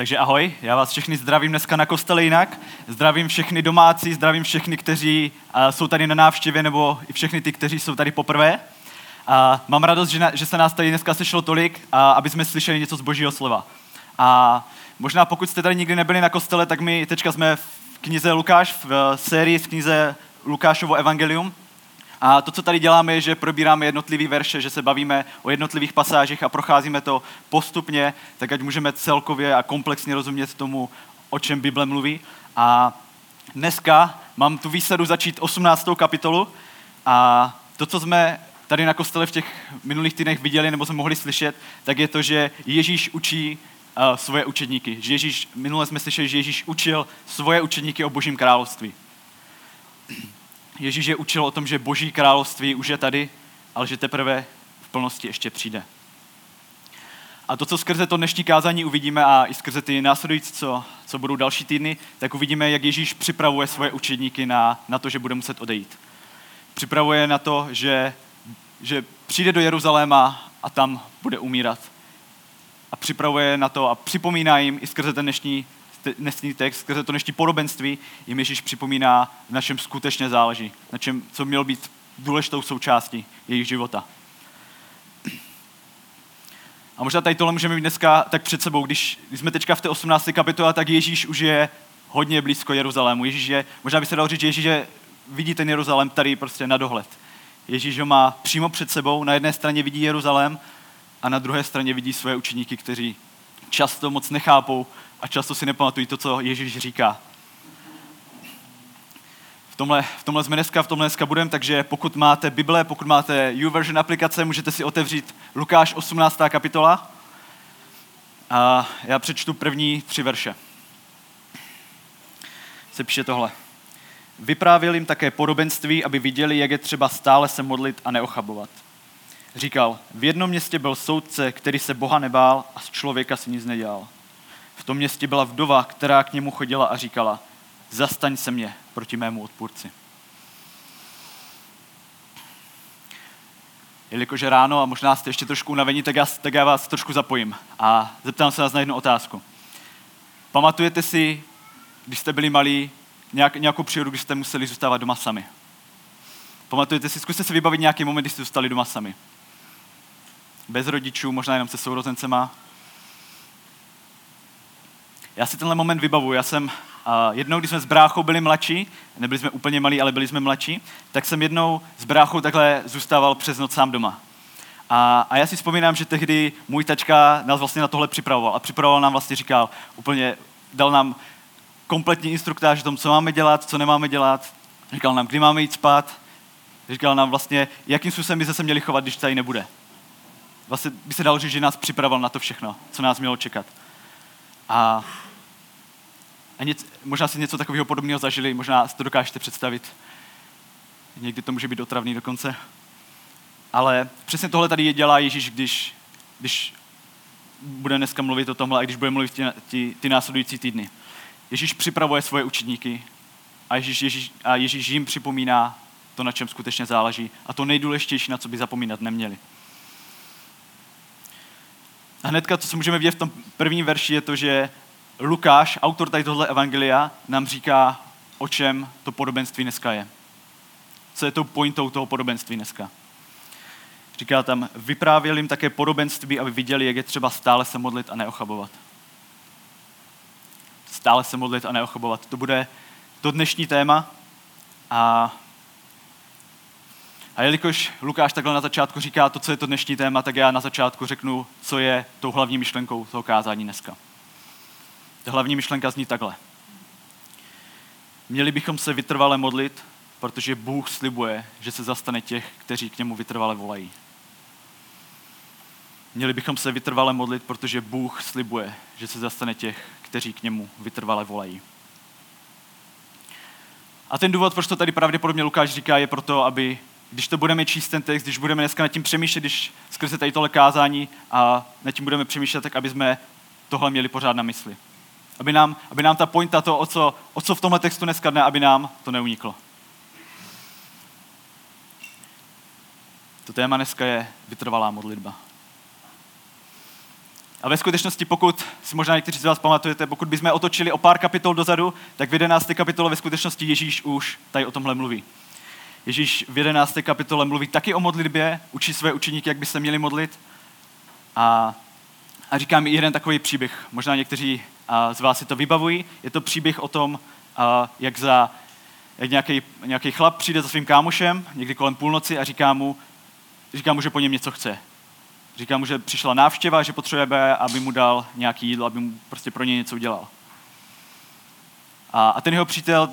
Takže ahoj, já vás všechny zdravím dneska na kostele jinak. Zdravím všechny domácí, zdravím všechny, kteří uh, jsou tady na návštěvě, nebo i všechny ty, kteří jsou tady poprvé. A mám radost, že, se nás tady dneska sešlo tolik, aby jsme slyšeli něco z božího slova. A možná pokud jste tady nikdy nebyli na kostele, tak my teďka jsme v knize Lukáš, v sérii z knize Lukášovo evangelium. A to, co tady děláme, je, že probíráme jednotlivý verše, že se bavíme o jednotlivých pasážích a procházíme to postupně, tak ať můžeme celkově a komplexně rozumět tomu, o čem Bible mluví. A dneska mám tu výsadu začít 18. kapitolu a to, co jsme tady na kostele v těch minulých týdnech viděli nebo jsme mohli slyšet, tak je to, že Ježíš učí uh, svoje učedníky. Že Ježíš, minule jsme slyšeli, že Ježíš učil svoje učedníky o božím království. Ježíš je učil o tom, že boží království už je tady, ale že teprve v plnosti ještě přijde. A to, co skrze to dnešní kázání uvidíme a i skrze ty následující, co, co budou další týdny, tak uvidíme, jak Ježíš připravuje svoje učedníky na, na to, že bude muset odejít. Připravuje na to, že, že přijde do Jeruzaléma a tam bude umírat. A připravuje na to a připomíná jim i skrze ten dnešní dnešní text, skrze to dnešní podobenství, jim Ježíš připomíná, na čem skutečně záleží, na čem, co mělo být důležitou součástí jejich života. A možná tady tohle můžeme mít dneska tak před sebou, když, když jsme teďka v té 18. kapitole, tak Ježíš už je hodně blízko Jeruzalému. Ježíš je, možná by se dalo říct, že Ježíš je, vidí ten Jeruzalém tady prostě na dohled. Ježíš ho má přímo před sebou, na jedné straně vidí Jeruzalém a na druhé straně vidí své učeníky, kteří často moc nechápou a často si nepamatují to, co Ježíš říká. V tomhle, v tomhle jsme dneska, v tomhle dneska budeme, takže pokud máte Bible, pokud máte YouVersion aplikace, můžete si otevřít Lukáš 18. kapitola. A já přečtu první tři verše. Se píše tohle. Vyprávěl jim také podobenství, aby viděli, jak je třeba stále se modlit a neochabovat. Říkal, v jednom městě byl soudce, který se Boha nebál a z člověka si nic nedělal. V tom městě byla vdova, která k němu chodila a říkala, zastaň se mě proti mému odpůrci. Jelikož je ráno a možná jste ještě trošku unavení, tak já, tak já vás trošku zapojím a zeptám se vás na jednu otázku. Pamatujete si, když jste byli malí, nějak, nějakou přírodu, když jste museli zůstávat doma sami? Pamatujete si, zkuste si vybavit nějaký moment, kdy jste zůstali doma sami. Bez rodičů, možná jenom se sourozencema, já si tenhle moment vybavuju. Já jsem uh, jednou, když jsme s bráchou byli mladší, nebyli jsme úplně malí, ale byli jsme mladší, tak jsem jednou s bráchou takhle zůstával přes noc sám doma. A, a já si vzpomínám, že tehdy můj tačka nás vlastně na tohle připravoval. A připravoval nám vlastně, říkal, úplně dal nám kompletní instruktáž o tom, co máme dělat, co nemáme dělat. Říkal nám, kdy máme jít spát. Říkal nám vlastně, jakým způsobem by se měli chovat, když tady nebude. Vlastně by se dalo říct, že nás připravoval na to všechno, co nás mělo čekat. A a něco, možná si něco takového podobného zažili, možná si to dokážete představit. Někdy to může být otravný dokonce. Ale přesně tohle tady dělá Ježíš, když, když bude dneska mluvit o tomhle a když bude mluvit ty, ty, ty následující týdny. Ježíš připravuje svoje učedníky a Ježíš, Ježíš, a Ježíš jim připomíná to, na čem skutečně záleží a to nejdůležitější, na co by zapomínat neměli. A hnedka, co můžeme vidět v tom prvním verši, je to, že Lukáš, autor tady tohle evangelia, nám říká, o čem to podobenství dneska je. Co je tou pointou toho podobenství dneska. Říká tam, vyprávěl jim také podobenství, aby viděli, jak je třeba stále se modlit a neochabovat. Stále se modlit a neochabovat. To bude to dnešní téma. A, a jelikož Lukáš takhle na začátku říká to, co je to dnešní téma, tak já na začátku řeknu, co je tou hlavní myšlenkou toho kázání dneska. Ta hlavní myšlenka zní takhle. Měli bychom se vytrvale modlit, protože Bůh slibuje, že se zastane těch, kteří k němu vytrvale volají. Měli bychom se vytrvale modlit, protože Bůh slibuje, že se zastane těch, kteří k němu vytrvale volají. A ten důvod, proč to tady pravděpodobně Lukáš říká, je proto, aby, když to budeme číst ten text, když budeme dneska nad tím přemýšlet, když skrze tady tohle kázání a nad tím budeme přemýšlet, tak aby jsme tohle měli pořád na mysli. Aby nám, aby nám ta pointa, to, o co, o co v tomhle textu dneska dne, aby nám to neuniklo. To téma dneska je vytrvalá modlitba. A ve skutečnosti, pokud si možná někteří z vás pamatujete, pokud bychom otočili o pár kapitol dozadu, tak v 11. kapitole ve skutečnosti Ježíš už tady o tomhle mluví. Ježíš v 11. kapitole mluví taky o modlitbě, učí své učeníky, jak by se měli modlit. A, a říká mi jeden takový příběh. Možná někteří z vás si to vybavují. Je to příběh o tom, jak, za, jak nějaký, nějaký chlap přijde za svým kámošem někdy kolem půlnoci a říká mu, říká mu, že po něm něco chce. Říká mu, že přišla návštěva, že potřebuje, aby mu dal nějaký jídlo, aby mu prostě pro ně něco udělal. A, a ten jeho přítel,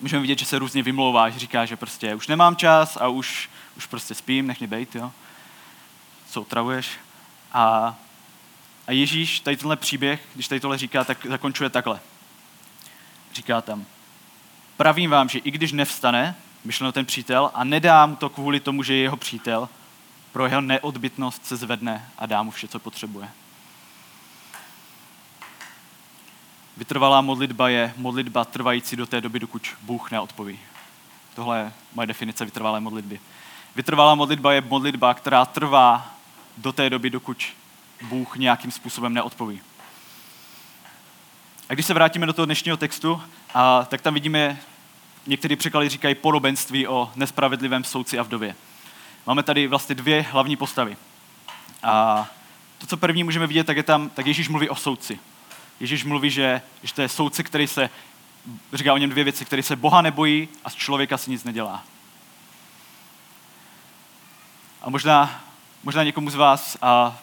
můžeme vidět, že se různě vymlouvá, že říká, že prostě už nemám čas a už, už prostě spím, nech mě bejt, jo. Co otravuješ? A, a Ježíš tady tenhle příběh, když tady tohle říká, tak zakončuje takhle. Říká tam, pravím vám, že i když nevstane, myšleno ten přítel, a nedám to kvůli tomu, že je jeho přítel, pro jeho neodbitnost se zvedne a dá mu vše, co potřebuje. Vytrvalá modlitba je modlitba trvající do té doby, dokud Bůh neodpoví. Tohle je moje definice vytrvalé modlitby. Vytrvalá modlitba je modlitba, která trvá do té doby, dokud Bůh nějakým způsobem neodpoví. A když se vrátíme do toho dnešního textu, a, tak tam vidíme, některý překlady říkají podobenství o nespravedlivém soudci a vdově. Máme tady vlastně dvě hlavní postavy. A to, co první můžeme vidět, tak je tam, tak Ježíš mluví o soudci. Ježíš mluví, že, že to je soudce, který se, říká o něm dvě věci, který se Boha nebojí a z člověka si nic nedělá. A možná, možná někomu z vás, a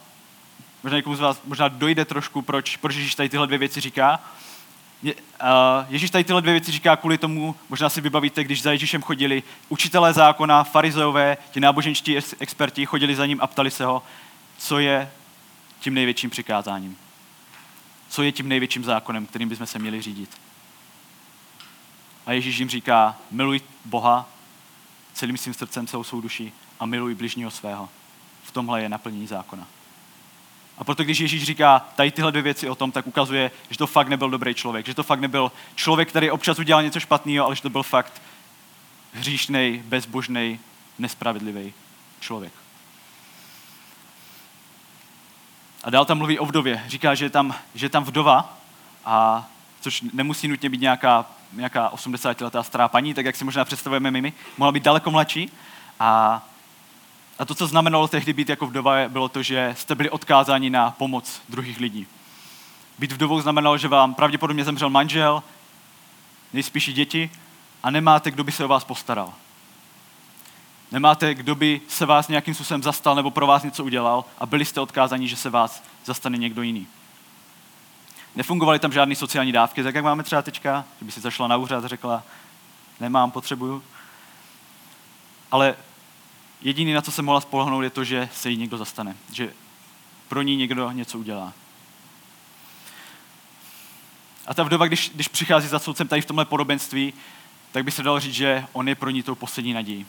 možná někomu z vás možná dojde trošku, proč, proč Ježíš tady tyhle dvě věci říká. Ježíš tady tyhle dvě věci říká kvůli tomu, možná si vybavíte, když za Ježíšem chodili učitelé zákona, farizeové, ti náboženští experti, chodili za ním a ptali se ho, co je tím největším přikázáním. Co je tím největším zákonem, kterým bychom se měli řídit. A Ježíš jim říká, miluj Boha celým svým srdcem, celou svou duší a miluj bližního svého. V tomhle je naplnění zákona. A proto když Ježíš říká tady tyhle dvě věci o tom, tak ukazuje, že to fakt nebyl dobrý člověk. Že to fakt nebyl člověk, který občas udělal něco špatného, ale že to byl fakt hříšný, bezbožný, nespravedlivý člověk. A dál tam mluví o vdově. Říká, že je tam, že je tam vdova, a, což nemusí nutně být nějaká, nějaká 80-letá stará paní, tak jak si možná představujeme my, mohla být daleko mladší. A a to, co znamenalo tehdy být jako vdova, bylo to, že jste byli odkázáni na pomoc druhých lidí. Být vdovou znamenalo, že vám pravděpodobně zemřel manžel, nejspíš děti a nemáte, kdo by se o vás postaral. Nemáte, kdo by se vás nějakým způsobem zastal nebo pro vás něco udělal a byli jste odkázáni, že se vás zastane někdo jiný. Nefungovaly tam žádné sociální dávky, tak jak máme třeba teďka, že by si zašla na úřad a řekla, nemám, potřebuju. Ale Jediný, na co se mohla spolehnout, je to, že se jí někdo zastane, že pro ní někdo něco udělá. A ta vdova, když, když přichází za soudcem tady v tomhle podobenství, tak by se dalo říct, že on je pro ní tou poslední nadějí.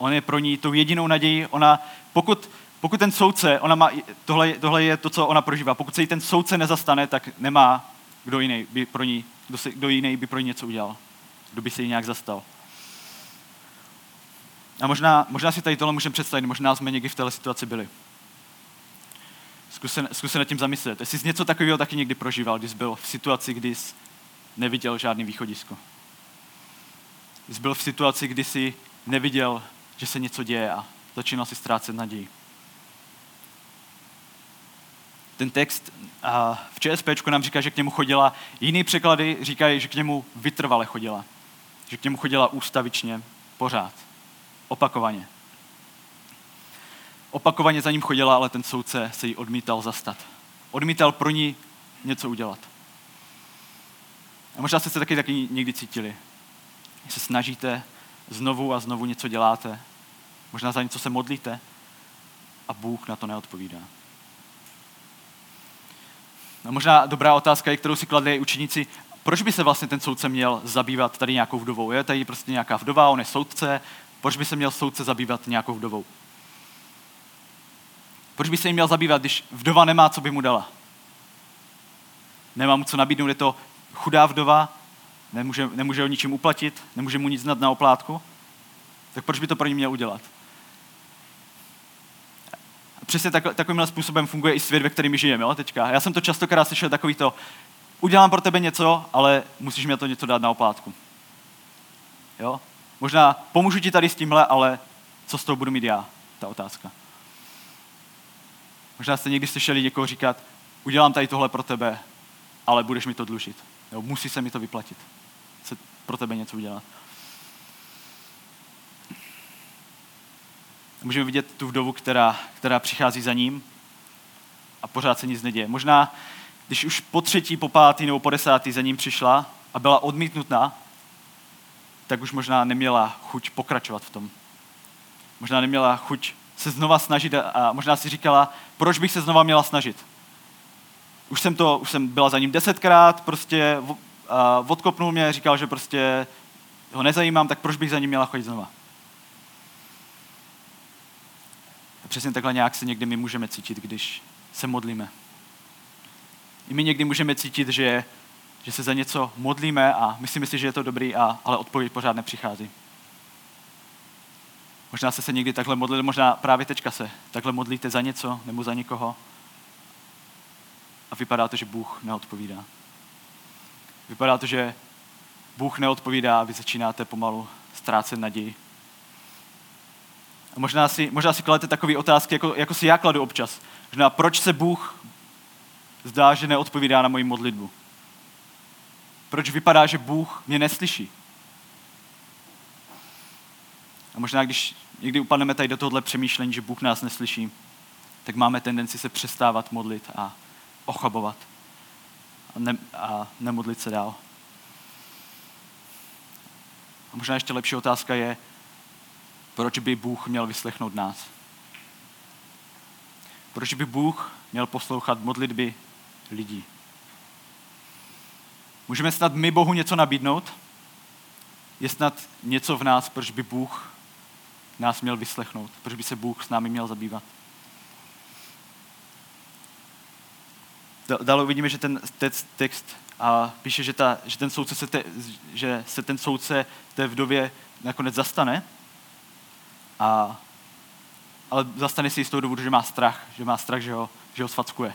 On je pro ní tou jedinou nadějí. Ona, pokud, pokud ten soudce, ona má, tohle, tohle je to, co ona prožívá, pokud se jí ten soudce nezastane, tak nemá kdo jiný by pro ní, kdo, se, kdo jiný by pro ní něco udělal. Kdo by se jí nějak zastal. A možná, možná si tady tohle můžeme představit, možná jsme někdy v této situaci byli. Zkus se, zkus se nad tím zamyslet. Jestli jsi něco takového taky někdy prožíval, když jsi byl v situaci, kdy jsi neviděl žádný východisko. Jsi byl v situaci, kdy jsi neviděl, že se něco děje a začínal si ztrácet naději. Ten text v ČSP nám říká, že k němu chodila, jiný překlady říkají, že k němu vytrvale chodila. Že k němu chodila ústavičně, pořád. Opakovaně. Opakovaně za ním chodila, ale ten soudce se jí odmítal zastat. Odmítal pro ní něco udělat. A možná jste se taky, taky někdy cítili. Že se snažíte, znovu a znovu něco děláte. Možná za něco se modlíte a Bůh na to neodpovídá. A možná dobrá otázka, kterou si kladli učeníci, proč by se vlastně ten soudce měl zabývat tady nějakou vdovou? Je tady prostě nějaká vdova, on je soudce, proč by se měl soudce zabývat nějakou vdovou? Proč by se jí měl zabývat, když vdova nemá, co by mu dala? Nemá mu co nabídnout, je to chudá vdova, nemůže, nemůže o ničem uplatit, nemůže mu nic znat na oplátku, tak proč by to pro ní měl udělat? Přesně tak, takovýmhle způsobem funguje i svět, ve kterým žijeme. Jo, teďka. Já jsem to častokrát slyšel takový to, udělám pro tebe něco, ale musíš mi to něco dát na oplátku. Jo? Možná pomůžu ti tady s tímhle, ale co s tou budu mít já? Ta otázka. Možná jste někdy slyšeli někoho říkat, udělám tady tohle pro tebe, ale budeš mi to dlužit. Jo, musí se mi to vyplatit. Se pro tebe něco udělat. Můžeme vidět tu vdovu, která, která přichází za ním a pořád se nic neděje. Možná, když už po třetí, po pátý nebo po desátý za ním přišla a byla odmítnutá, tak už možná neměla chuť pokračovat v tom. Možná neměla chuť se znova snažit a možná si říkala, proč bych se znova měla snažit. Už jsem, to, už jsem byla za ním desetkrát, prostě odkopnul mě, říkal, že prostě ho nezajímám, tak proč bych za ním měla chodit znova. A přesně takhle nějak se někdy my můžeme cítit, když se modlíme. I my někdy můžeme cítit, že, že se za něco modlíme a myslíme si, že je to dobrý, a, ale odpověď pořád nepřichází. Možná jste se někdy takhle modlili, možná právě teďka se takhle modlíte za něco nebo za někoho a vypadá to, že Bůh neodpovídá. Vypadá to, že Bůh neodpovídá a vy začínáte pomalu ztrácet naději. A možná si, možná si kladete takové otázky, jako, jako si já kladu občas. Možná, proč se Bůh zdá, že neodpovídá na moji modlitbu? Proč vypadá, že Bůh mě neslyší? A možná, když někdy upadneme tady do tohohle přemýšlení, že Bůh nás neslyší, tak máme tendenci se přestávat modlit a ochabovat a, ne, a nemodlit se dál. A možná ještě lepší otázka je, proč by Bůh měl vyslechnout nás? Proč by Bůh měl poslouchat modlitby lidí? Můžeme snad my Bohu něco nabídnout? Je snad něco v nás, proč by Bůh nás měl vyslechnout? Proč by se Bůh s námi měl zabývat? Dále uvidíme, že ten text a píše, že, ta, že, ten soudce se te, že se ten soudce té vdově nakonec zastane, a, ale zastane si z toho důvodu, že má strach, že má strach, že ho, že ho svackuje.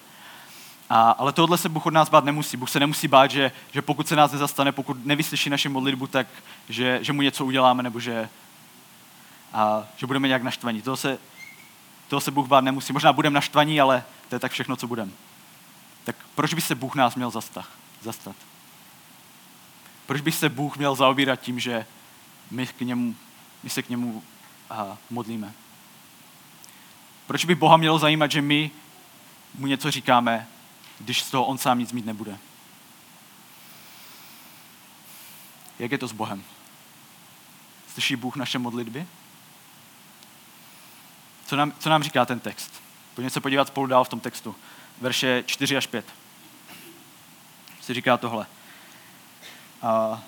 A, ale tohle se Bůh od nás bát nemusí. Bůh se nemusí bát, že, že pokud se nás nezastane, pokud nevyslyší naši modlitbu, tak že, že mu něco uděláme, nebo že, a, že budeme nějak naštvaní. Toho se, toho se Bůh bát nemusí. Možná budeme naštvaní, ale to je tak všechno, co budeme tak proč by se Bůh nás měl zastat? zastat? Proč by se Bůh měl zaobírat tím, že my, k němu, my se k němu modlíme? Proč by Boha mělo zajímat, že my mu něco říkáme, když z toho on sám nic mít nebude? Jak je to s Bohem? Slyší Bůh naše modlitby? Co nám, co nám říká ten text? Pojďme se podívat spolu dál v tom textu verše 4 až 5. Si říká tohle. A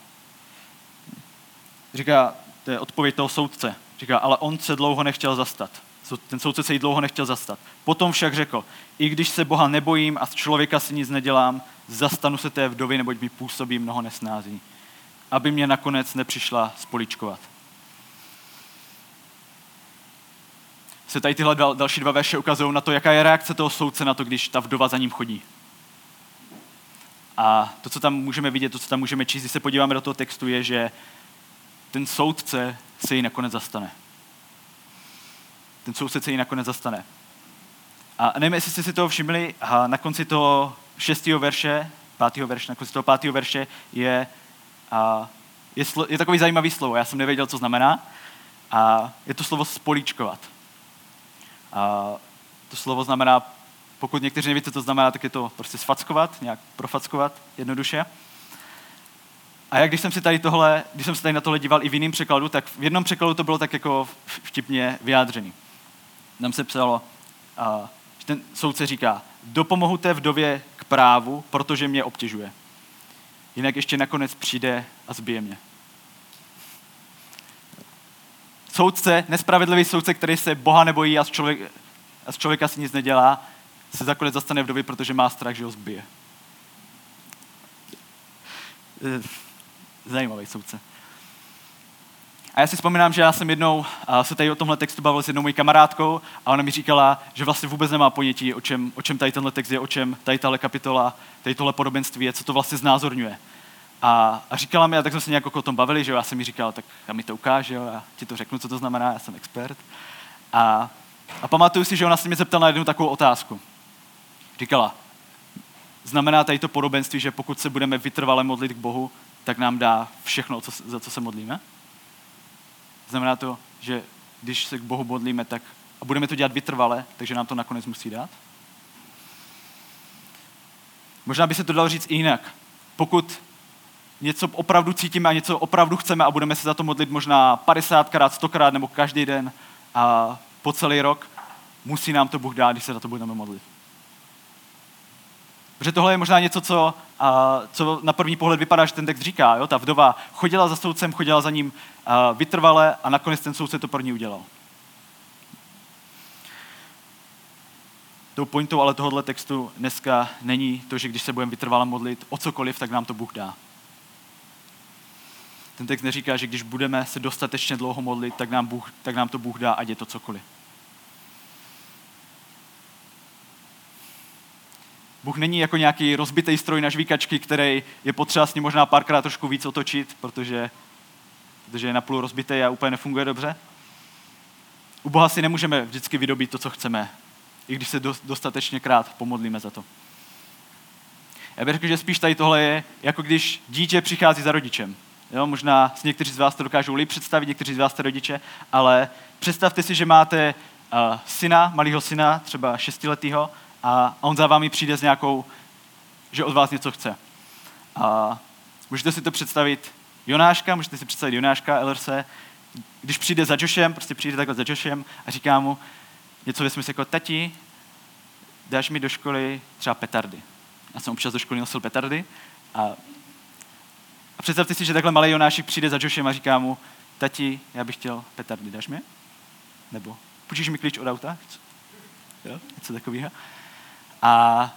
říká, to je odpověď toho soudce. Říká, ale on se dlouho nechtěl zastat. Ten soudce se jí dlouho nechtěl zastat. Potom však řekl, i když se Boha nebojím a z člověka si nic nedělám, zastanu se té vdovy, neboť mi působí mnoho nesnází. Aby mě nakonec nepřišla spoličkovat. se tady tyhle dal, další dva verše ukazují na to, jaká je reakce toho soudce na to, když ta vdova za ním chodí. A to, co tam můžeme vidět, to, co tam můžeme číst, když se podíváme do toho textu, je, že ten soudce se jí nakonec zastane. Ten soudce se jí nakonec zastane. A nevím, jestli jste si toho všimli, a na konci toho šestého verše, pátého verše, na konci toho pátého verše je, a je, slo, je takový zajímavý slovo, já jsem nevěděl, co znamená. A je to slovo spolíčkovat. A to slovo znamená, pokud někteří nevíte, co to znamená, tak je to prostě sfackovat, nějak profackovat, jednoduše. A jak když jsem si tady tohle, když jsem se tady na tohle díval i v jiném překladu, tak v jednom překladu to bylo tak jako vtipně vyjádřený. Tam se psalo, a, že ten soudce říká, dopomohu té vdově k právu, protože mě obtěžuje. Jinak ještě nakonec přijde a zbije mě soudce, nespravedlivý soudce, který se Boha nebojí a z, člověk, a z člověka si nic nedělá, se zakonec zastane vdovy, protože má strach, že ho zbije. Zajímavý soudce. A já si vzpomínám, že já jsem jednou se tady o tomhle textu bavil s jednou mojí kamarádkou a ona mi říkala, že vlastně vůbec nemá ponětí, o čem, o čem tady tenhle text je, o čem tady tahle kapitola, tady tohle podobenství je, co to vlastně znázorňuje. A, a říkala mi, a tak jsme se nějak o tom bavili, že jo, já jsem mi říkal, tak já mi to ukáže, jo, já ti to řeknu, co to znamená, já jsem expert. A, a pamatuju si, že ona se mě zeptala na jednu takovou otázku. Říkala, znamená tady to podobenství, že pokud se budeme vytrvale modlit k Bohu, tak nám dá všechno, za co se modlíme? Znamená to, že když se k Bohu modlíme, tak a budeme to dělat vytrvale, takže nám to nakonec musí dát? Možná by se to dalo říct i jinak. Pokud něco opravdu cítíme a něco opravdu chceme a budeme se za to modlit možná 50krát, 100krát nebo každý den a po celý rok, musí nám to Bůh dát, když se za to budeme modlit. Protože tohle je možná něco, co, a, co na první pohled vypadá, že ten text říká. Jo? Ta vdova chodila za soudcem, chodila za ním a, vytrvale a nakonec ten soudce to pro ní udělal. Tou pointou ale tohohle textu dneska není to, že když se budeme vytrvale modlit o cokoliv, tak nám to Bůh dá. Ten text neříká, že když budeme se dostatečně dlouho modlit, tak nám, Bůh, tak nám to Bůh dá, ať je to cokoliv. Bůh není jako nějaký rozbitý stroj na žvíkačky, který je potřeba s ním možná párkrát trošku víc otočit, protože, protože je napůl rozbitý a úplně nefunguje dobře. U Boha si nemůžeme vždycky vydobít to, co chceme, i když se dostatečně krát pomodlíme za to. Já bych řekl, že spíš tady tohle je, jako když dítě přichází za rodičem. Jo, možná si někteří z vás to dokážou líp představit, někteří z vás jste rodiče, ale představte si, že máte uh, syna, malého syna, třeba šestiletého, a on za vámi přijde s nějakou, že od vás něco chce. A můžete si to představit Jonáška, můžete si představit Jonáška, LRC, když přijde za Joshem, prostě přijde takhle za Joshem a říká mu něco ve smyslu jako, tati, dáš mi do školy třeba petardy. Já jsem občas do školy nosil petardy a, a představte si, že takhle malý Jonášek přijde za Joshem a říká mu, tati, já bych chtěl petardy, dáš mi? Nebo půjčíš mi klíč od auta? Jo, něco takového. A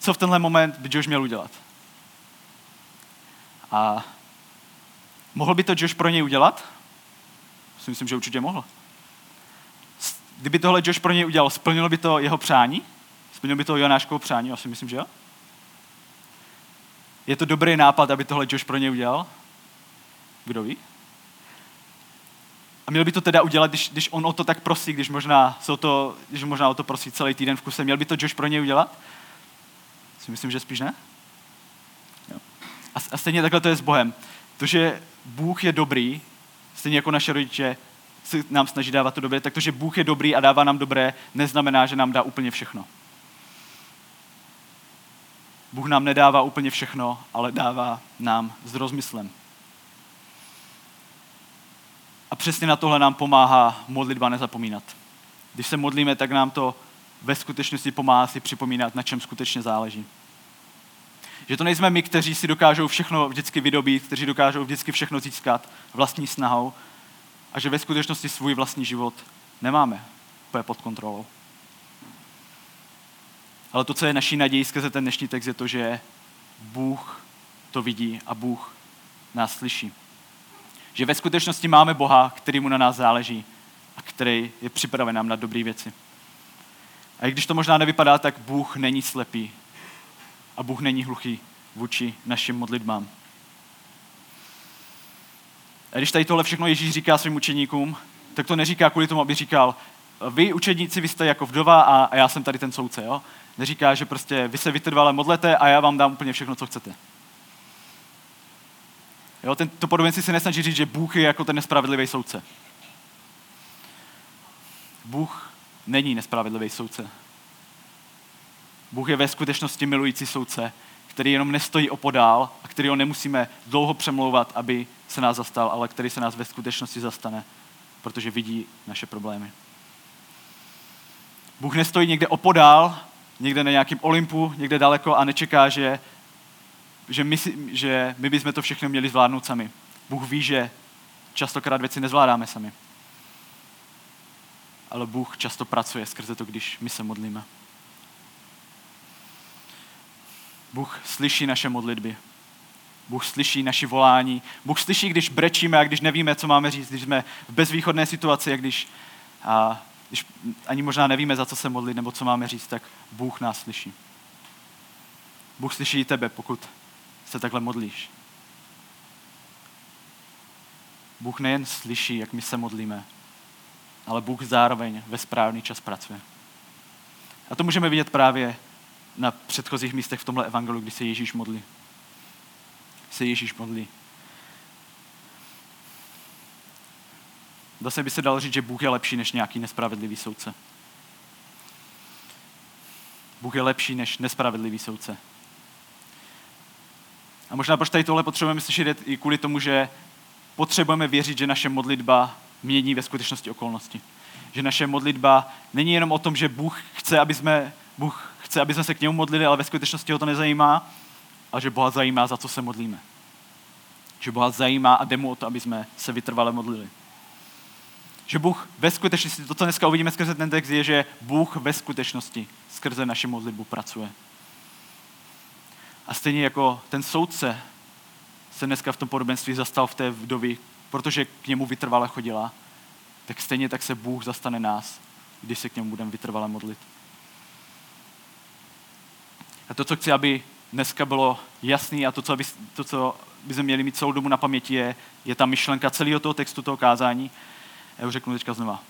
co v tenhle moment by Josh měl udělat? A mohl by to Josh pro něj udělat? Si myslím, že určitě mohl. Kdyby tohle Josh pro něj udělal, splnilo by to jeho přání? Splnilo by to Jonáškovo přání? Já si myslím, že jo. Je to dobrý nápad, aby tohle Josh pro něj udělal? Kdo ví? A měl by to teda udělat, když, když on o to tak prosí, když možná, se o to, když možná o to prosí celý týden v kuse. Měl by to Josh pro něj udělat? Si myslím, že spíš ne. Jo. A, a stejně takhle to je s Bohem. To, že Bůh je dobrý, stejně jako naše rodiče se nám snaží dávat to dobré, tak to, že Bůh je dobrý a dává nám dobré, neznamená, že nám dá úplně všechno. Bůh nám nedává úplně všechno, ale dává nám s rozmyslem. A přesně na tohle nám pomáhá modlitba nezapomínat. Když se modlíme, tak nám to ve skutečnosti pomáhá si připomínat, na čem skutečně záleží. Že to nejsme my, kteří si dokážou všechno vždycky vydobít, kteří dokážou vždycky všechno získat vlastní snahou a že ve skutečnosti svůj vlastní život nemáme úplně pod kontrolou. Ale to, co je naší nadějí skrze ten dnešní text, je to, že Bůh to vidí a Bůh nás slyší. Že ve skutečnosti máme Boha, který mu na nás záleží a který je připraven nám na dobré věci. A i když to možná nevypadá, tak Bůh není slepý a Bůh není hluchý vůči našim modlitbám. A když tady tohle všechno Ježíš říká svým učeníkům, tak to neříká kvůli tomu, aby říkal, vy učedníci, vy jste jako vdova a, a já jsem tady ten soudce. Jo? Neříká, že prostě vy se vytrvale modlete a já vám dám úplně všechno, co chcete. Jo, ten, to podobenství se nesnaží říct, že Bůh je jako ten nespravedlivý soudce. Bůh není nespravedlivý soudce. Bůh je ve skutečnosti milující soudce, který jenom nestojí opodál a který ho nemusíme dlouho přemlouvat, aby se nás zastal, ale který se nás ve skutečnosti zastane, protože vidí naše problémy. Bůh nestojí někde opodál, někde na nějakém Olympu, někde daleko a nečeká, že že my, že my bychom to všechno měli zvládnout sami. Bůh ví, že častokrát věci nezvládáme sami. Ale Bůh často pracuje skrze to, když my se modlíme. Bůh slyší naše modlitby. Bůh slyší naši volání. Bůh slyší, když brečíme a když nevíme, co máme říct, když jsme v bezvýchodné situaci a když, a když ani možná nevíme, za co se modlit nebo co máme říct, tak Bůh nás slyší. Bůh slyší i tebe, pokud se takhle modlíš. Bůh nejen slyší, jak my se modlíme, ale Bůh zároveň ve správný čas pracuje. A to můžeme vidět právě na předchozích místech v tomhle evangelu, kdy se Ježíš modlí. Se Ježíš modlí. Zase by se dalo říct, že Bůh je lepší než nějaký nespravedlivý soudce. Bůh je lepší než nespravedlivý soudce. A možná proč tady tohle potřebujeme slyšet i kvůli tomu, že potřebujeme věřit, že naše modlitba mění ve skutečnosti okolnosti. Že naše modlitba není jenom o tom, že Bůh chce, aby jsme, Bůh chce, aby jsme se k němu modlili, ale ve skutečnosti ho to nezajímá, ale že Boha zajímá, za co se modlíme. Že Boha zajímá a jde mu o to, aby jsme se vytrvale modlili. Že Bůh ve skutečnosti, to, co dneska uvidíme skrze ten text, je, že Bůh ve skutečnosti skrze naši modlitbu pracuje. A stejně jako ten soudce se dneska v tom podobenství zastal v té vdovy, protože k němu vytrvale chodila, tak stejně tak se Bůh zastane nás, když se k němu budeme vytrvale modlit. A to, co chci, aby dneska bylo jasný a to, co, aby, to, co bychom měli mít celou dobu na paměti, je, je ta myšlenka celého toho textu, toho kázání. Já už řeknu teďka znova.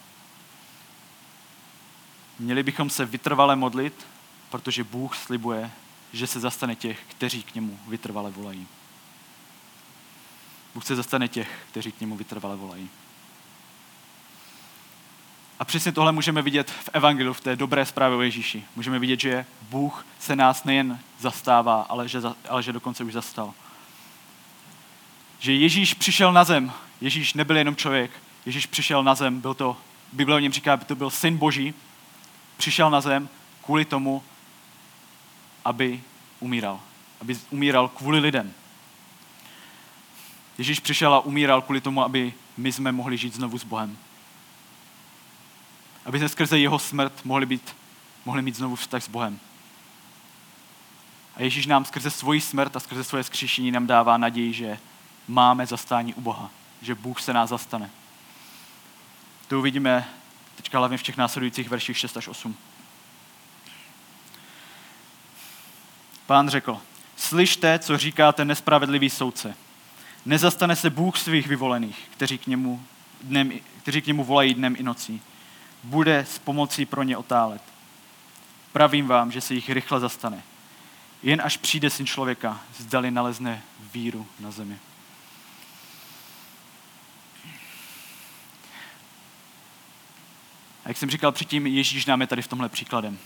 Měli bychom se vytrvale modlit, protože Bůh slibuje, že se zastane těch, kteří k němu vytrvale volají. Bůh se zastane těch, kteří k němu vytrvale volají. A přesně tohle můžeme vidět v Evangeliu, v té dobré zprávě o Ježíši. Můžeme vidět, že Bůh se nás nejen zastává, ale že, ale že dokonce už zastal. Že Ježíš přišel na zem. Ježíš nebyl jenom člověk. Ježíš přišel na zem, byl to, Bible o něm říká, to byl syn Boží. Přišel na zem kvůli tomu, aby umíral. Aby umíral kvůli lidem. Ježíš přišel a umíral kvůli tomu, aby my jsme mohli žít znovu s Bohem. Aby jsme skrze jeho smrt mohli, být, mohli mít znovu vztah s Bohem. A Ježíš nám skrze svoji smrt a skrze svoje skříšení nám dává naději, že máme zastání u Boha. Že Bůh se nás zastane. To uvidíme teďka hlavně v těch následujících verších 6 až 8. Pán řekl, slyšte, co říká ten nespravedlivý soudce. Nezastane se Bůh svých vyvolených, kteří k němu, dnem, kteří k němu volají dnem i nocí. Bude s pomocí pro ně otálet. Pravím vám, že se jich rychle zastane. Jen až přijde syn člověka, zdali nalezne víru na zemi. A jak jsem říkal předtím, Ježíš nám je tady v tomhle příkladem.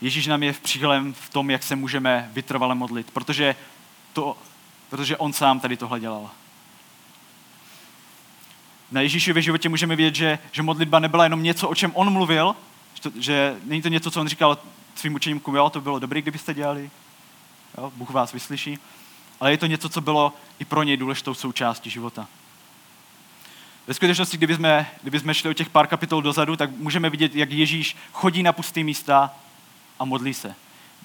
Ježíš nám je v příkladem v tom, jak se můžeme vytrvale modlit, protože, to, protože on sám tady tohle dělal. Na Ježíšově životě můžeme vidět, že, že modlitba nebyla jenom něco, o čem on mluvil, že, to, že není to něco, co on říkal svým učeníkům, jo, to bylo dobré, kdybyste dělali, jo, Bůh vás vyslyší, ale je to něco, co bylo i pro něj důležitou součástí života. Ve skutečnosti, kdybychom, kdybychom šli o těch pár kapitol dozadu, tak můžeme vidět, jak Ježíš chodí na pustý místa a modlí se.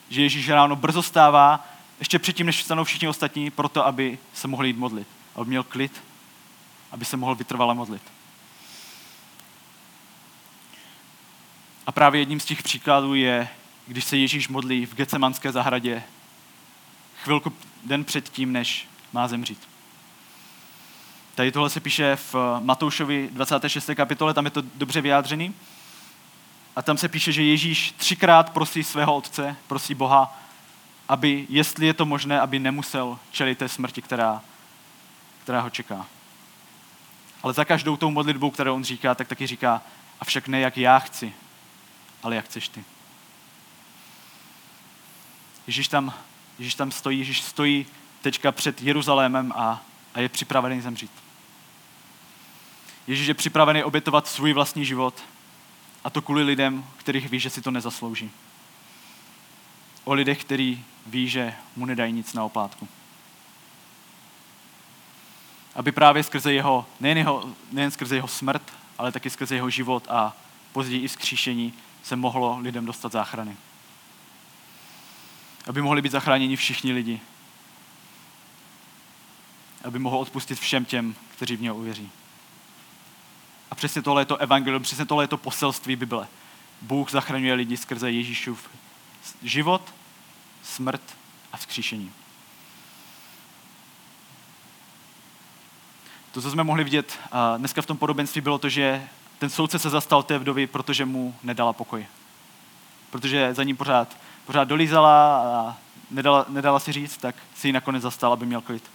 Že Ježíš ráno brzo stává, ještě předtím, než vstanou všichni ostatní, proto, aby se mohli jít modlit. Aby měl klid, aby se mohl vytrvale modlit. A právě jedním z těch příkladů je, když se Ježíš modlí v Gecemanské zahradě chvilku den před tím, než má zemřít. Tady tohle se píše v Matoušovi 26. kapitole, tam je to dobře vyjádřený. A tam se píše, že Ježíš třikrát prosí svého otce, prosí Boha, aby, jestli je to možné, aby nemusel čelit té smrti, která, která ho čeká. Ale za každou tou modlitbou, kterou on říká, tak taky říká, avšak ne jak já chci, ale jak chceš ty. Ježíš tam, Ježíš tam stojí, Ježíš stojí teďka před Jeruzalémem a, a je připravený zemřít. Ježíš je připravený obětovat svůj vlastní život a to kvůli lidem, kterých ví, že si to nezaslouží. O lidech, který ví, že mu nedají nic na oplátku. Aby právě skrze jeho, nejen, jeho, nejen skrze jeho smrt, ale taky skrze jeho život a později i skříšení se mohlo lidem dostat záchrany. Aby mohli být zachráněni všichni lidi. aby mohl odpustit všem těm, kteří v něho uvěří. A přesně tohle je to evangelium, přesně tohle je to poselství Bible. Bůh zachraňuje lidi skrze Ježíšův život, smrt a vzkříšení. To, co jsme mohli vidět dneska v tom podobenství, bylo to, že ten soudce se zastal té vdovy, protože mu nedala pokoj. Protože za ním pořád, pořád dolízala a nedala, nedala si říct, tak si ji nakonec zastal, aby měl klid.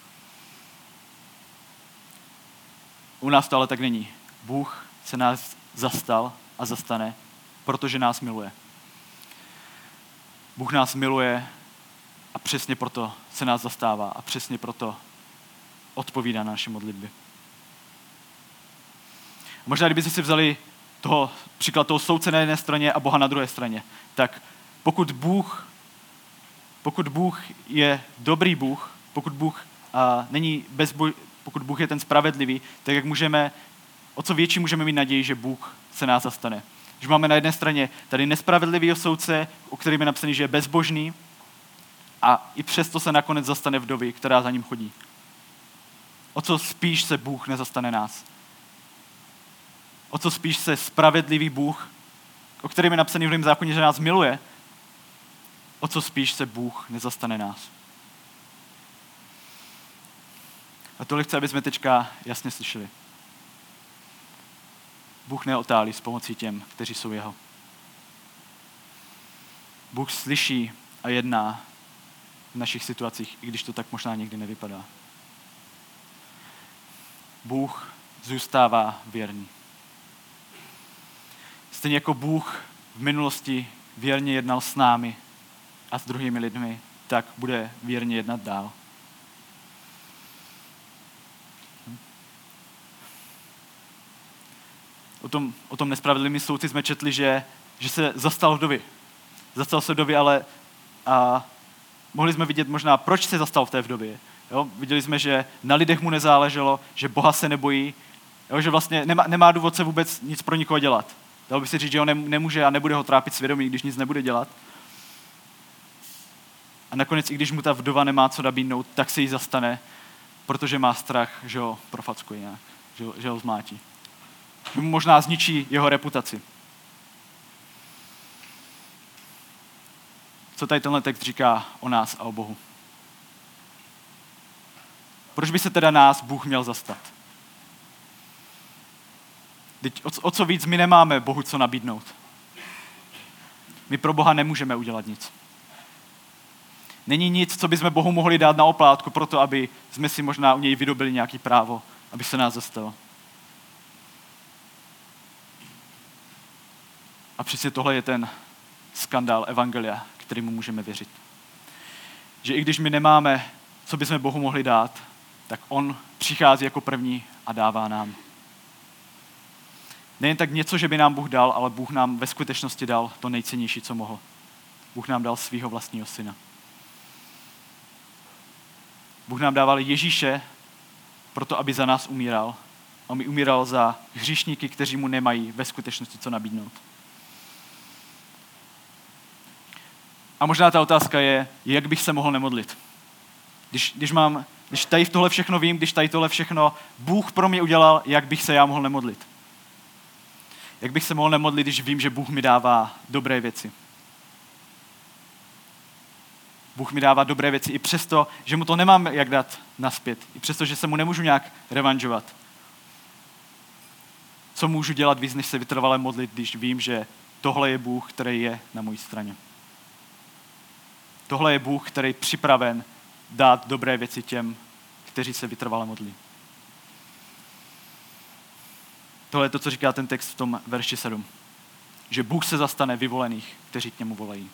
U nás to ale tak není. Bůh se nás zastal a zastane, protože nás miluje. Bůh nás miluje a přesně proto se nás zastává a přesně proto odpovídá na naše modlitby. Možná, kdybyste si vzali toho, příklad toho soudce na jedné straně a Boha na druhé straně, tak pokud Bůh, pokud Bůh je dobrý Bůh, pokud Bůh a, není bezboj, pokud Bůh je ten spravedlivý, tak jak můžeme, o co větší můžeme mít naději, že Bůh se nás zastane. Když máme na jedné straně tady nespravedlivý soudce, o kterým je napsaný, že je bezbožný, a i přesto se nakonec zastane vdovy, která za ním chodí. O co spíš se Bůh nezastane nás. O co spíš se spravedlivý Bůh, o kterém je napsaný v zákoně, že nás miluje, o co spíš se Bůh nezastane nás. A tolik chci, aby jsme teďka jasně slyšeli. Bůh neotálí s pomocí těm, kteří jsou jeho. Bůh slyší a jedná v našich situacích, i když to tak možná někdy nevypadá. Bůh zůstává věrný. Stejně jako Bůh v minulosti věrně jednal s námi a s druhými lidmi, tak bude věrně jednat dál. O tom, o tom nespravedlivým soudci jsme četli, že, že se zastal vdovy. Zastal se vdovy, ale a mohli jsme vidět možná, proč se zastal v té vdově. Jo? Viděli jsme, že na lidech mu nezáleželo, že Boha se nebojí, jo? že vlastně nemá, nemá důvod se vůbec nic pro nikoho dělat. Dalo by se říct, že on nemůže a nebude ho trápit svědomí, když nic nebude dělat. A nakonec, i když mu ta vdova nemá co nabídnout, tak se jí zastane, protože má strach, že ho profackuje nějak, že ho, že ho zmátí. Možná zničí jeho reputaci. Co tady tenhle text říká o nás a o Bohu? Proč by se teda nás Bůh měl zastat? Teď o, co víc my nemáme Bohu co nabídnout. My pro Boha nemůžeme udělat nic. Není nic, co bychom Bohu mohli dát na oplátku, proto aby jsme si možná u něj vydobili nějaký právo, aby se nás zastal. A přesně tohle je ten skandál Evangelia, kterému můžeme věřit. Že i když my nemáme, co bychom Bohu mohli dát, tak On přichází jako první a dává nám. Nejen tak něco, že by nám Bůh dal, ale Bůh nám ve skutečnosti dal to nejcennější, co mohl. Bůh nám dal svého vlastního syna. Bůh nám dával Ježíše proto, aby za nás umíral. On mi umíral za hříšníky, kteří mu nemají ve skutečnosti co nabídnout. A možná ta otázka je, jak bych se mohl nemodlit. Když, když, mám, když tady tohle všechno vím, když tady tohle všechno Bůh pro mě udělal, jak bych se já mohl nemodlit? Jak bych se mohl nemodlit, když vím, že Bůh mi dává dobré věci? Bůh mi dává dobré věci i přesto, že mu to nemám jak dát naspět. I přesto, že se mu nemůžu nějak revanžovat. Co můžu dělat víc, než se vytrvale modlit, když vím, že tohle je Bůh, který je na mojí straně. Tohle je Bůh, který je připraven dát dobré věci těm, kteří se vytrvale modlí. Tohle je to, co říká ten text v tom verši 7. Že Bůh se zastane vyvolených, kteří k němu volají.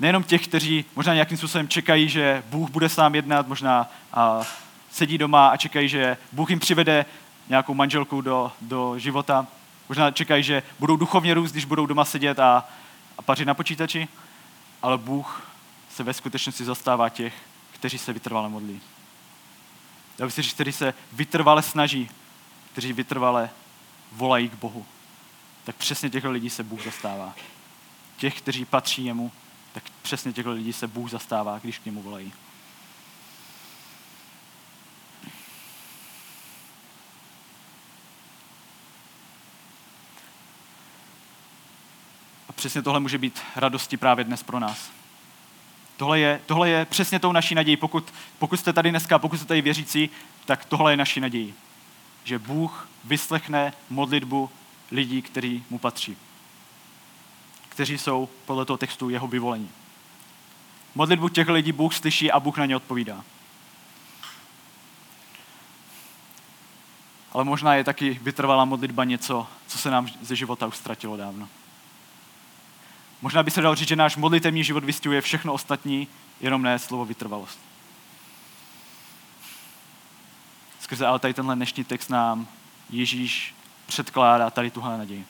Nejenom těch, kteří možná nějakým způsobem čekají, že Bůh bude sám jednat, možná a sedí doma a čekají, že Bůh jim přivede nějakou manželku do, do života. Možná čekají, že budou duchovně růst, když budou doma sedět a, a pařit na počítači. Ale Bůh se ve skutečnosti zastává těch, kteří se vytrvale modlí. Když si říct, kteří se vytrvale snaží, kteří vytrvale volají k Bohu. Tak přesně těchto lidí se Bůh zastává. Těch, kteří patří jemu, tak přesně těchto lidí se Bůh zastává, když k němu volají. A přesně tohle může být radosti právě dnes pro nás. Tohle je, tohle je přesně tou naší nadějí. Pokud, pokud jste tady dneska, pokud jste tady věřící, tak tohle je naší nadějí. Že Bůh vyslechne modlitbu lidí, kteří mu patří. Kteří jsou podle toho textu jeho vyvolení. Modlitbu těch lidí Bůh slyší a Bůh na ně odpovídá. Ale možná je taky vytrvalá modlitba něco, co se nám ze života už ztratilo dávno. Možná by se dalo říct, že náš modlitevní život vystihuje všechno ostatní, jenom ne slovo vytrvalost. Skrze ale tady tenhle dnešní text nám Ježíš předkládá tady tuhle naději.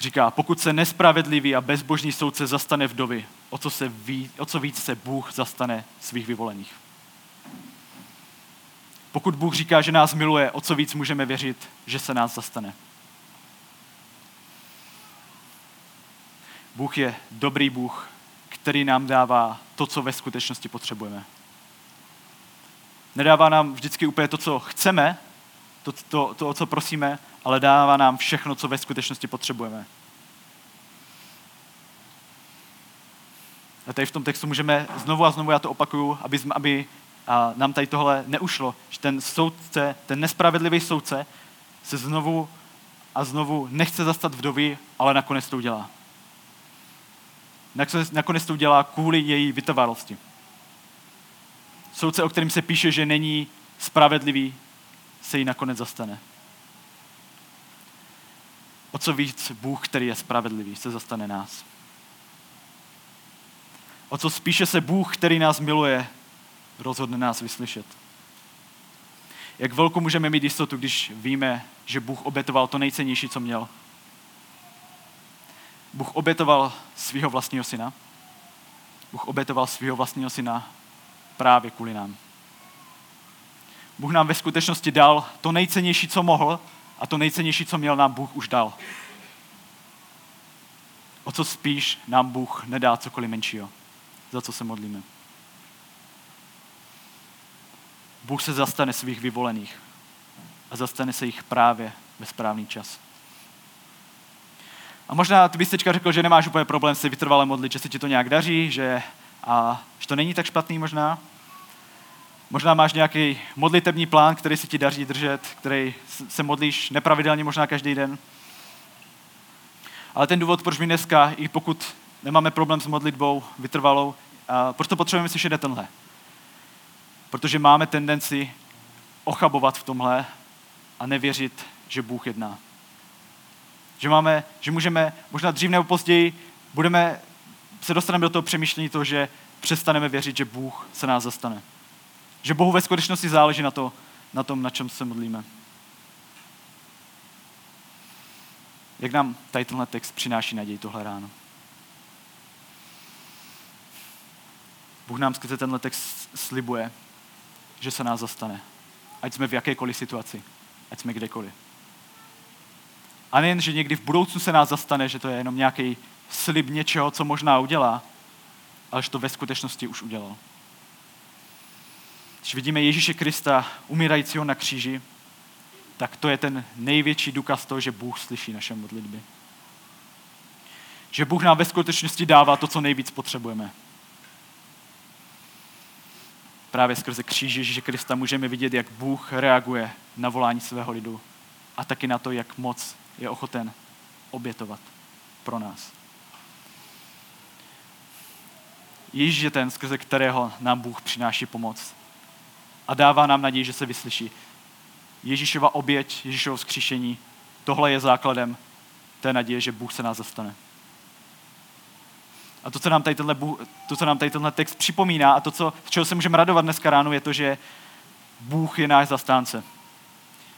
Říká, pokud se nespravedlivý a bezbožný soudce zastane vdovy, o co, se ví, o co víc se Bůh zastane svých vyvolených. Pokud Bůh říká, že nás miluje, o co víc můžeme věřit, že se nás zastane. Bůh je dobrý Bůh, který nám dává to, co ve skutečnosti potřebujeme. Nedává nám vždycky úplně to, co chceme, to, to, to, o co prosíme, ale dává nám všechno, co ve skutečnosti potřebujeme. A tady v tom textu můžeme znovu a znovu, já to opakuju, aby, aby a nám tady tohle neušlo, že ten soudce, ten nespravedlivý soudce se znovu a znovu nechce zastat vdovy, ale nakonec to udělá. Nakonec to udělá kvůli její vytrvalosti. Soudce, o kterém se píše, že není spravedlivý, se jí nakonec zastane. O co víc Bůh, který je spravedlivý, se zastane nás. O co spíše se Bůh, který nás miluje, rozhodne nás vyslyšet. Jak velkou můžeme mít jistotu, když víme, že Bůh obětoval to nejcennější, co měl. Bůh obětoval svého vlastního syna. Bůh obětoval svého vlastního syna právě kvůli nám. Bůh nám ve skutečnosti dal to nejcennější, co mohl a to nejcennější, co měl, nám Bůh už dal. O co spíš nám Bůh nedá cokoliv menšího, za co se modlíme. Bůh se zastane svých vyvolených a zastane se jich právě ve správný čas. A možná ty bys teďka řekl, že nemáš úplně problém se vytrvale modlit, že se ti to nějak daří, že, a, že to není tak špatný možná. Možná máš nějaký modlitební plán, který se ti daří držet, který se modlíš nepravidelně možná každý den. Ale ten důvod, proč my dneska, i pokud nemáme problém s modlitbou vytrvalou, a proč to potřebujeme slyšet je tenhle. Protože máme tendenci ochabovat v tomhle a nevěřit, že Bůh jedná. Že, máme, že můžeme, možná dřív nebo později, budeme, se dostaneme do toho přemýšlení toho, že přestaneme věřit, že Bůh se nás zastane. Že Bohu ve skutečnosti záleží na, to, na tom, na čem se modlíme. Jak nám tady tenhle text přináší naději tohle ráno? Bůh nám skrze tenhle text slibuje, že se nás zastane. Ať jsme v jakékoliv situaci, ať jsme kdekoliv. A nejen, že někdy v budoucnu se nás zastane, že to je jenom nějaký slib něčeho, co možná udělá, ale že to ve skutečnosti už udělal. Když vidíme Ježíše Krista umírajícího na kříži, tak to je ten největší důkaz toho, že Bůh slyší naše modlitby. Že Bůh nám ve skutečnosti dává to, co nejvíc potřebujeme. Právě skrze kříž Ježíše Krista můžeme vidět, jak Bůh reaguje na volání svého lidu a taky na to, jak moc je ochoten obětovat pro nás. Ježíš je ten, skrze kterého nám Bůh přináší pomoc a dává nám naději, že se vyslyší. Ježíšova oběť, Ježíšovo vzkříšení, tohle je základem té naděje, že Bůh se nás zastane. A to, co nám tady tenhle, Bůh, to, co nám tady tenhle text připomíná a to, co, z čeho se můžeme radovat dneska ráno, je to, že Bůh je náš zastánce.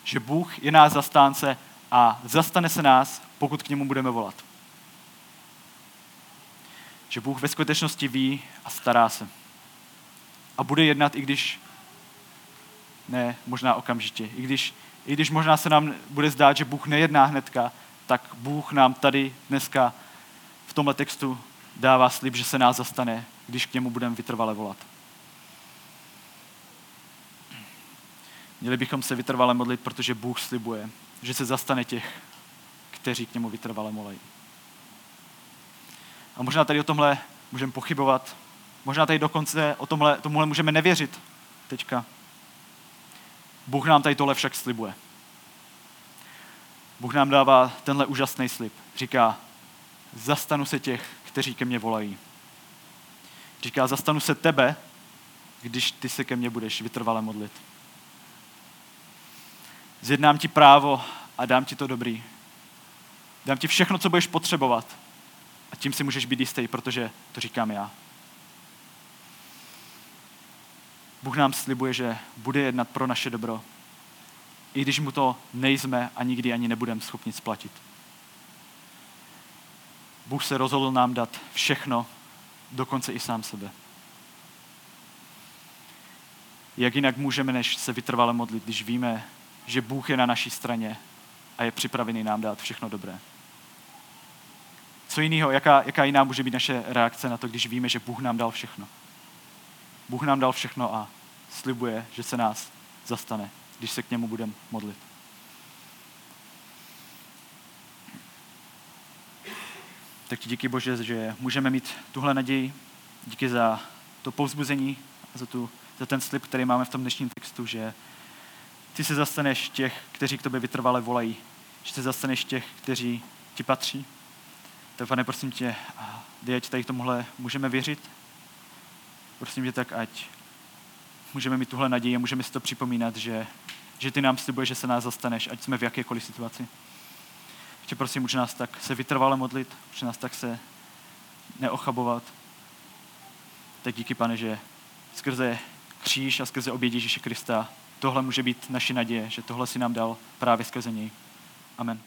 Že Bůh je náš zastánce a zastane se nás, pokud k němu budeme volat. Že Bůh ve skutečnosti ví a stará se. A bude jednat, i když ne možná okamžitě. I když, I když možná se nám bude zdát, že Bůh nejedná hnedka, tak Bůh nám tady dneska v tomhle textu dává slib, že se nás zastane, když k němu budeme vytrvale volat. Měli bychom se vytrvale modlit, protože Bůh slibuje, že se zastane těch, kteří k němu vytrvale molají. A možná tady o tomhle můžeme pochybovat. Možná tady dokonce o tomhle, tomuhle můžeme nevěřit teďka. Bůh nám tady tohle však slibuje. Bůh nám dává tenhle úžasný slib. Říká, zastanu se těch, kteří ke mně volají. Říká, zastanu se tebe, když ty se ke mně budeš vytrvale modlit. Zjednám ti právo a dám ti to dobrý. Dám ti všechno, co budeš potřebovat. A tím si můžeš být jistý, protože to říkám já. Bůh nám slibuje, že bude jednat pro naše dobro, i když mu to nejsme a nikdy ani nebudeme schopni splatit. Bůh se rozhodl nám dát všechno, dokonce i sám sebe. Jak jinak můžeme než se vytrvale modlit, když víme, že Bůh je na naší straně a je připravený nám dát všechno dobré. Co jiného, jaká, jaká jiná může být naše reakce na to, když víme, že Bůh nám dal všechno. Bůh nám dal všechno a slibuje, že se nás zastane, když se k němu budeme modlit. Tak ti díky Bože, že můžeme mít tuhle naději. Díky za to povzbuzení a za, tu, za ten slib, který máme v tom dnešním textu, že ty se zastaneš těch, kteří k tobě vytrvale volají. Že se zastaneš těch, kteří ti patří. Tak pane, prosím tě, dej, ať tady tomuhle můžeme věřit. Prosím tě tak, ať můžeme mít tuhle naději a můžeme si to připomínat, že, že ty nám slibuje, že se nás zastaneš, ať jsme v jakékoliv situaci. Ještě prosím, může nás tak se vytrvale modlit, může nás tak se neochabovat. Tak díky, pane, že skrze kříž a skrze oběť Ježíše Krista tohle může být naše naděje, že tohle si nám dal právě skrze něj. Amen.